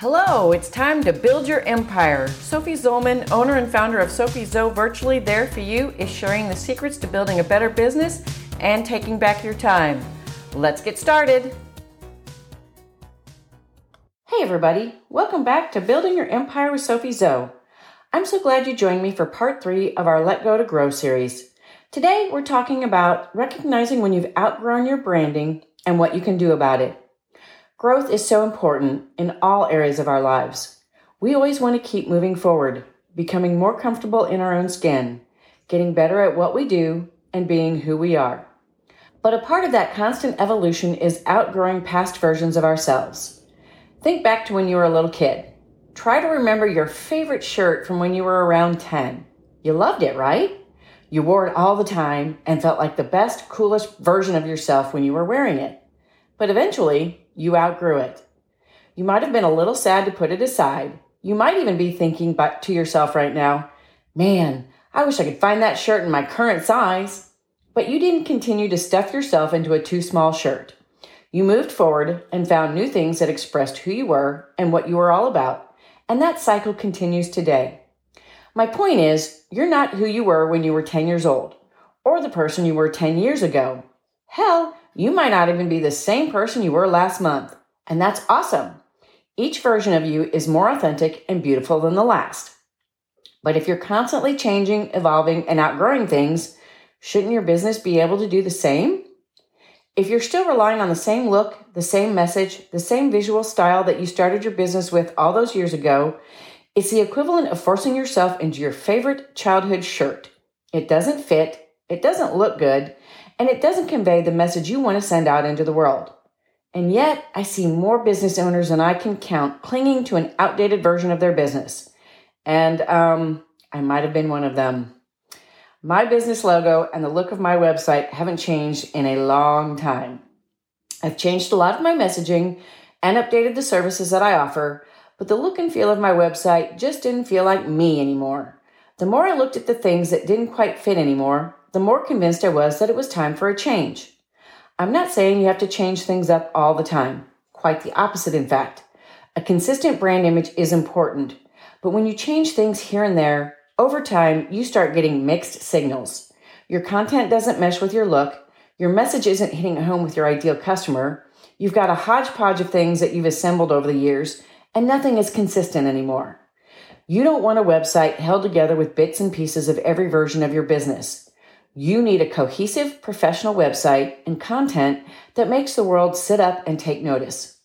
Hello, it's time to build your empire. Sophie Zollman, owner and founder of Sophie Zoe Virtually There For You, is sharing the secrets to building a better business and taking back your time. Let's get started. Hey, everybody, welcome back to Building Your Empire with Sophie Zoe. I'm so glad you joined me for part three of our Let Go to Grow series. Today, we're talking about recognizing when you've outgrown your branding and what you can do about it. Growth is so important in all areas of our lives. We always want to keep moving forward, becoming more comfortable in our own skin, getting better at what we do, and being who we are. But a part of that constant evolution is outgrowing past versions of ourselves. Think back to when you were a little kid. Try to remember your favorite shirt from when you were around 10. You loved it, right? You wore it all the time and felt like the best, coolest version of yourself when you were wearing it. But eventually, you outgrew it. You might have been a little sad to put it aside. You might even be thinking but to yourself right now, man, I wish I could find that shirt in my current size. But you didn't continue to stuff yourself into a too small shirt. You moved forward and found new things that expressed who you were and what you were all about. And that cycle continues today. My point is, you're not who you were when you were 10 years old or the person you were 10 years ago. Hell, you might not even be the same person you were last month, and that's awesome. Each version of you is more authentic and beautiful than the last. But if you're constantly changing, evolving, and outgrowing things, shouldn't your business be able to do the same? If you're still relying on the same look, the same message, the same visual style that you started your business with all those years ago, it's the equivalent of forcing yourself into your favorite childhood shirt. It doesn't fit, it doesn't look good, and it doesn't convey the message you want to send out into the world. And yet, I see more business owners than I can count clinging to an outdated version of their business. And um, I might have been one of them. My business logo and the look of my website haven't changed in a long time. I've changed a lot of my messaging and updated the services that I offer, but the look and feel of my website just didn't feel like me anymore. The more I looked at the things that didn't quite fit anymore, the more convinced I was that it was time for a change. I'm not saying you have to change things up all the time. Quite the opposite, in fact. A consistent brand image is important, but when you change things here and there, over time, you start getting mixed signals. Your content doesn't mesh with your look, your message isn't hitting home with your ideal customer, you've got a hodgepodge of things that you've assembled over the years, and nothing is consistent anymore. You don't want a website held together with bits and pieces of every version of your business. You need a cohesive professional website and content that makes the world sit up and take notice.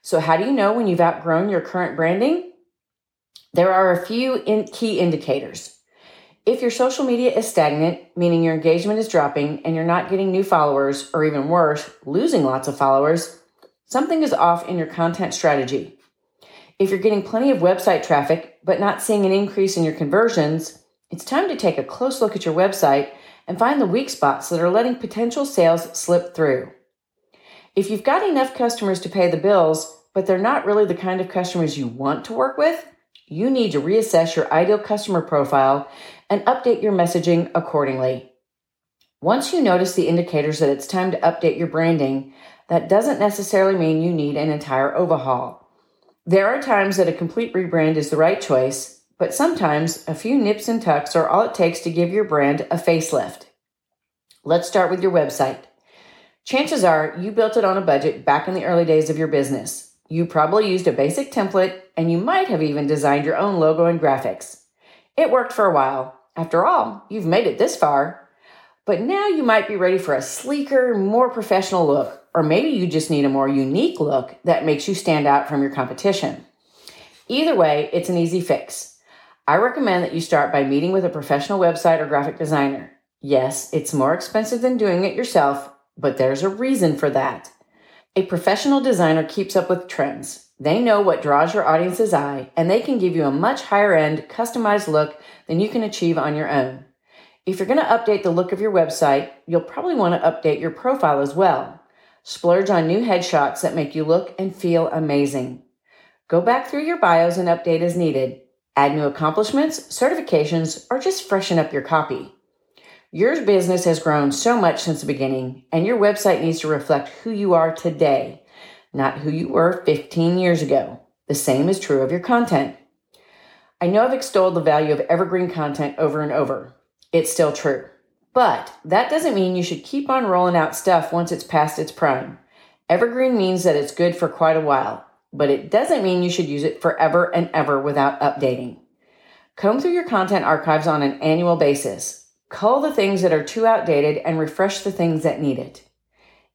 So, how do you know when you've outgrown your current branding? There are a few in key indicators. If your social media is stagnant, meaning your engagement is dropping and you're not getting new followers, or even worse, losing lots of followers, something is off in your content strategy. If you're getting plenty of website traffic but not seeing an increase in your conversions, it's time to take a close look at your website and find the weak spots that are letting potential sales slip through. If you've got enough customers to pay the bills, but they're not really the kind of customers you want to work with, you need to reassess your ideal customer profile and update your messaging accordingly. Once you notice the indicators that it's time to update your branding, that doesn't necessarily mean you need an entire overhaul. There are times that a complete rebrand is the right choice, but sometimes a few nips and tucks are all it takes to give your brand a facelift. Let's start with your website. Chances are you built it on a budget back in the early days of your business. You probably used a basic template and you might have even designed your own logo and graphics. It worked for a while. After all, you've made it this far. But now you might be ready for a sleeker, more professional look, or maybe you just need a more unique look that makes you stand out from your competition. Either way, it's an easy fix. I recommend that you start by meeting with a professional website or graphic designer. Yes, it's more expensive than doing it yourself, but there's a reason for that. A professional designer keeps up with trends. They know what draws your audience's eye, and they can give you a much higher end, customized look than you can achieve on your own. If you're going to update the look of your website, you'll probably want to update your profile as well. Splurge on new headshots that make you look and feel amazing. Go back through your bios and update as needed. Add new accomplishments, certifications, or just freshen up your copy. Your business has grown so much since the beginning, and your website needs to reflect who you are today, not who you were 15 years ago. The same is true of your content. I know I've extolled the value of evergreen content over and over. It's still true. But that doesn't mean you should keep on rolling out stuff once it's past its prime. Evergreen means that it's good for quite a while, but it doesn't mean you should use it forever and ever without updating. Comb through your content archives on an annual basis. Cull the things that are too outdated and refresh the things that need it.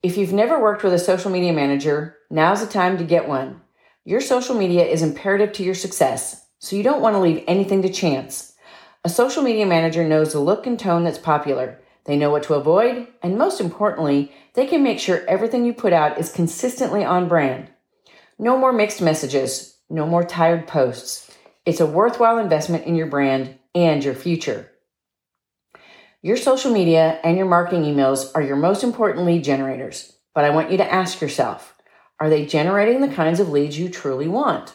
If you've never worked with a social media manager, now's the time to get one. Your social media is imperative to your success, so you don't want to leave anything to chance. A social media manager knows the look and tone that's popular. They know what to avoid, and most importantly, they can make sure everything you put out is consistently on brand. No more mixed messages, no more tired posts. It's a worthwhile investment in your brand and your future. Your social media and your marketing emails are your most important lead generators, but I want you to ask yourself are they generating the kinds of leads you truly want?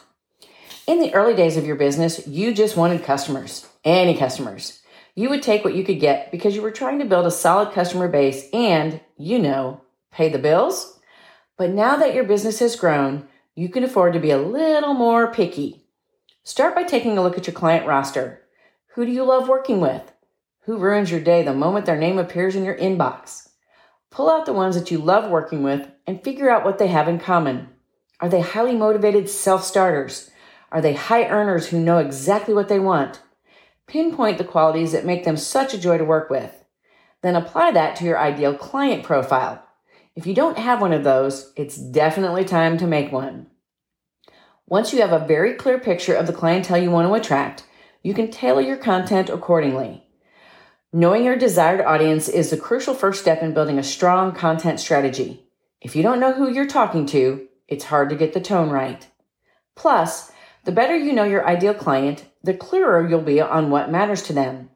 In the early days of your business, you just wanted customers any customers. You would take what you could get because you were trying to build a solid customer base and, you know, pay the bills. But now that your business has grown, you can afford to be a little more picky. Start by taking a look at your client roster. Who do you love working with? Who ruins your day the moment their name appears in your inbox? Pull out the ones that you love working with and figure out what they have in common. Are they highly motivated self starters? Are they high earners who know exactly what they want? Pinpoint the qualities that make them such a joy to work with. Then apply that to your ideal client profile. If you don't have one of those, it's definitely time to make one. Once you have a very clear picture of the clientele you want to attract, you can tailor your content accordingly. Knowing your desired audience is the crucial first step in building a strong content strategy. If you don't know who you're talking to, it's hard to get the tone right. Plus, the better you know your ideal client, the clearer you'll be on what matters to them.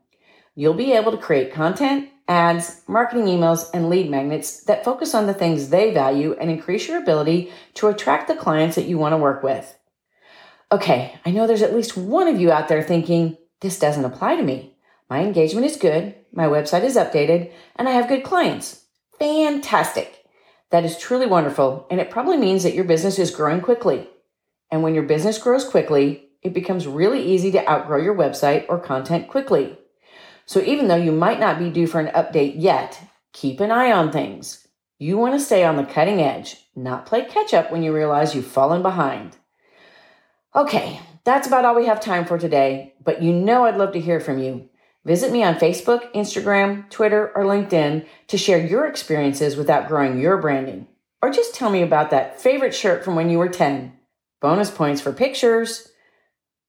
You'll be able to create content, ads, marketing emails, and lead magnets that focus on the things they value and increase your ability to attract the clients that you want to work with. Okay, I know there's at least one of you out there thinking, this doesn't apply to me. My engagement is good, my website is updated, and I have good clients. Fantastic. That is truly wonderful, and it probably means that your business is growing quickly. And when your business grows quickly, it becomes really easy to outgrow your website or content quickly. So even though you might not be due for an update yet, keep an eye on things. You want to stay on the cutting edge, not play catch up when you realize you've fallen behind. Okay, that's about all we have time for today, but you know I'd love to hear from you. Visit me on Facebook, Instagram, Twitter, or LinkedIn to share your experiences with outgrowing your branding. Or just tell me about that favorite shirt from when you were 10 bonus points for pictures.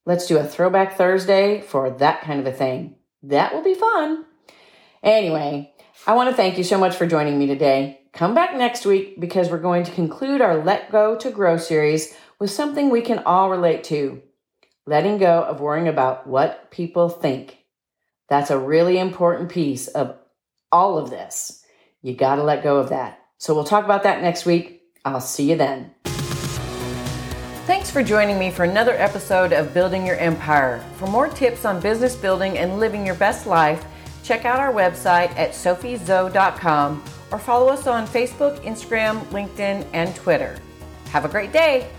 Let's do a throwback Thursday for that kind of a thing. That will be fun. Anyway, I want to thank you so much for joining me today. Come back next week because we're going to conclude our Let Go to Grow series with something we can all relate to letting go of worrying about what people think. That's a really important piece of all of this. You got to let go of that. So we'll talk about that next week. I'll see you then. Thanks for joining me for another episode of Building Your Empire. For more tips on business building and living your best life, check out our website at sophiezoe.com or follow us on Facebook, Instagram, LinkedIn, and Twitter. Have a great day.